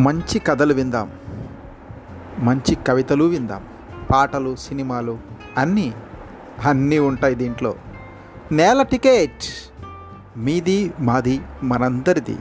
మంచి కథలు విందాం. మంచి కవితలు విందాం. పాటలు సినిమాలు అన్నీ అన్నీ ఉంటాయి దీంట్లో. నేల టికెట్! మీది మాది మనందరిది.